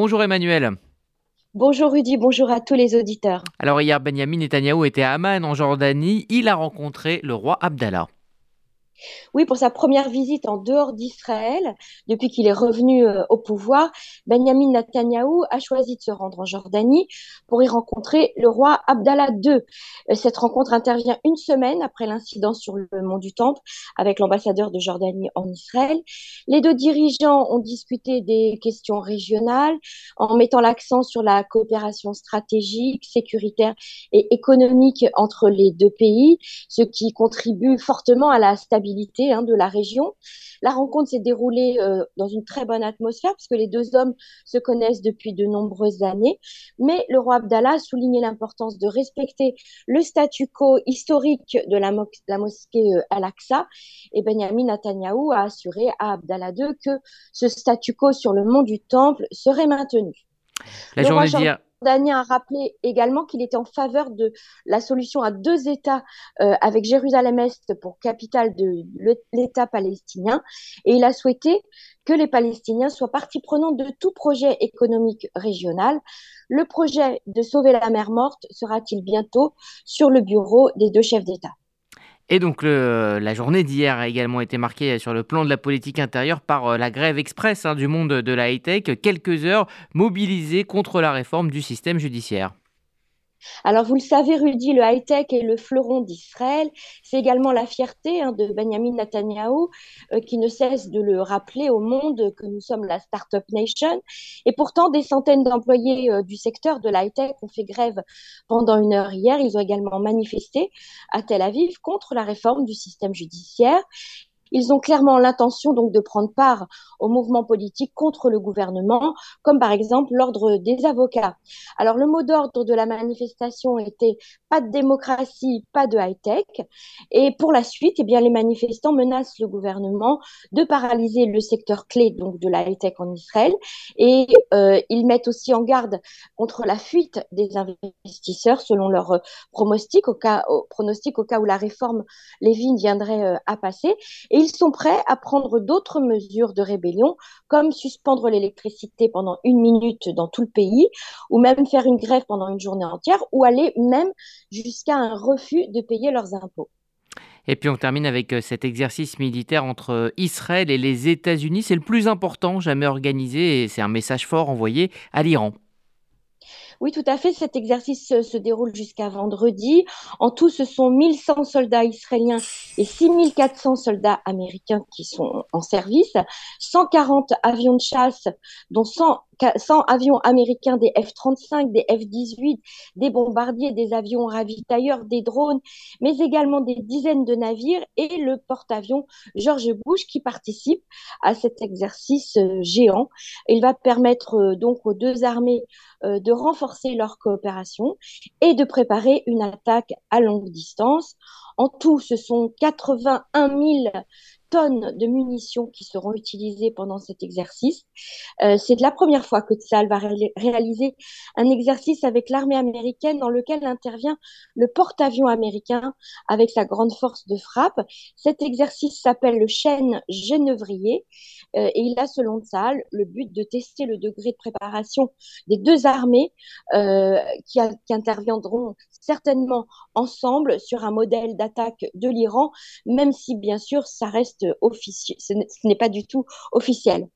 Bonjour Emmanuel. Bonjour Rudy, bonjour à tous les auditeurs. Alors hier, Benjamin Netanyahou était à Amman en Jordanie. Il a rencontré le roi Abdallah. Oui, pour sa première visite en dehors d'Israël, depuis qu'il est revenu euh, au pouvoir, Benjamin Netanyahou a choisi de se rendre en Jordanie pour y rencontrer le roi Abdallah II. Euh, cette rencontre intervient une semaine après l'incident sur le mont du Temple avec l'ambassadeur de Jordanie en Israël. Les deux dirigeants ont discuté des questions régionales en mettant l'accent sur la coopération stratégique, sécuritaire et économique entre les deux pays, ce qui contribue fortement à la stabilité Hein, de la région. La rencontre s'est déroulée euh, dans une très bonne atmosphère puisque les deux hommes se connaissent depuis de nombreuses années. Mais le roi Abdallah a souligné l'importance de respecter le statu quo historique de la, mosquée euh, Al-Aqsa. Et Benjamin Netanyahu a assuré à Abdallah II que ce statu quo sur le mont du Temple serait maintenu. La journée d'hier. Daniel a rappelé également qu'il était en faveur de la solution à deux États euh, avec Jérusalem-Est pour capitale de l'État palestinien et il a souhaité que les Palestiniens soient partie prenante de tout projet économique régional. Le projet de sauver la mer morte sera-t-il bientôt sur le bureau des deux chefs d'État? Et donc la journée d'hier a également été marquée sur le plan de la politique intérieure par euh, la grève express hein, du monde de la high-tech, quelques heures mobilisées contre la réforme du système judiciaire. Alors, vous le savez, Rudy, le high-tech est le fleuron d'Israël. C'est également la fierté hein, de Benjamin Netanyahu, euh, qui ne cesse de le rappeler au monde que nous sommes la Startup Nation. Et pourtant, des centaines d'employés euh, du secteur de l'high-tech ont fait grève pendant une heure hier. Ils ont également manifesté à Tel Aviv contre la réforme du système judiciaire. Ils ont clairement l'intention donc de prendre part au mouvement politique contre le gouvernement, comme par exemple l'ordre des avocats. Alors le mot d'ordre de la manifestation était pas de démocratie, pas de high-tech. Et pour la suite, eh bien les manifestants menacent le gouvernement de paralyser le secteur clé donc de la high-tech en Israël et euh, ils mettent aussi en garde contre la fuite des investisseurs selon leur euh, pronostic au cas, où la réforme Lévin viendrait euh, à passer. Ils sont prêts à prendre d'autres mesures de rébellion, comme suspendre l'électricité pendant une minute dans tout le pays, ou même faire une grève pendant une journée entière, ou aller même jusqu'à un refus de payer leurs impôts. Et puis on termine avec euh, cet exercice militaire entre euh, Israël et les États-Unis. C'est le plus important jamais organisé et c'est un message fort envoyé à l'Iran. Oui, tout à fait. Cet exercice se, déroule jusqu'à vendredi. En tout, ce sont 1100 soldats israéliens et 6400 soldats américains qui sont en service. 140 avions de chasse, dont 100 100 avions américains, des F-35, des F-18, des bombardiers, des avions ravitailleurs, des drones, mais également des dizaines de navires et le porte-avions George Bush qui participe à cet exercice euh, géant. Il va permettre euh, donc aux deux armées euh, de renforcer leur coopération et de préparer une attaque à longue distance. En tout, ce sont 81 000 tonnes de munitions qui seront utilisées pendant cet exercice. Euh, c'est la première fois que Tsal va réaliser un exercice avec l'armée américaine dans lequel intervient le porte-avions américain avec sa grande force de frappe. Cet exercice s'appelle le chêne genévrier euh, et il a, selon Tsal, le but de tester le degré de préparation des deux armées euh, qui, qui interviendront certainement ensemble sur un modèle d'attaque de l'Iran, même si bien sûr ça reste officiel, ce n'est pas du tout officiel.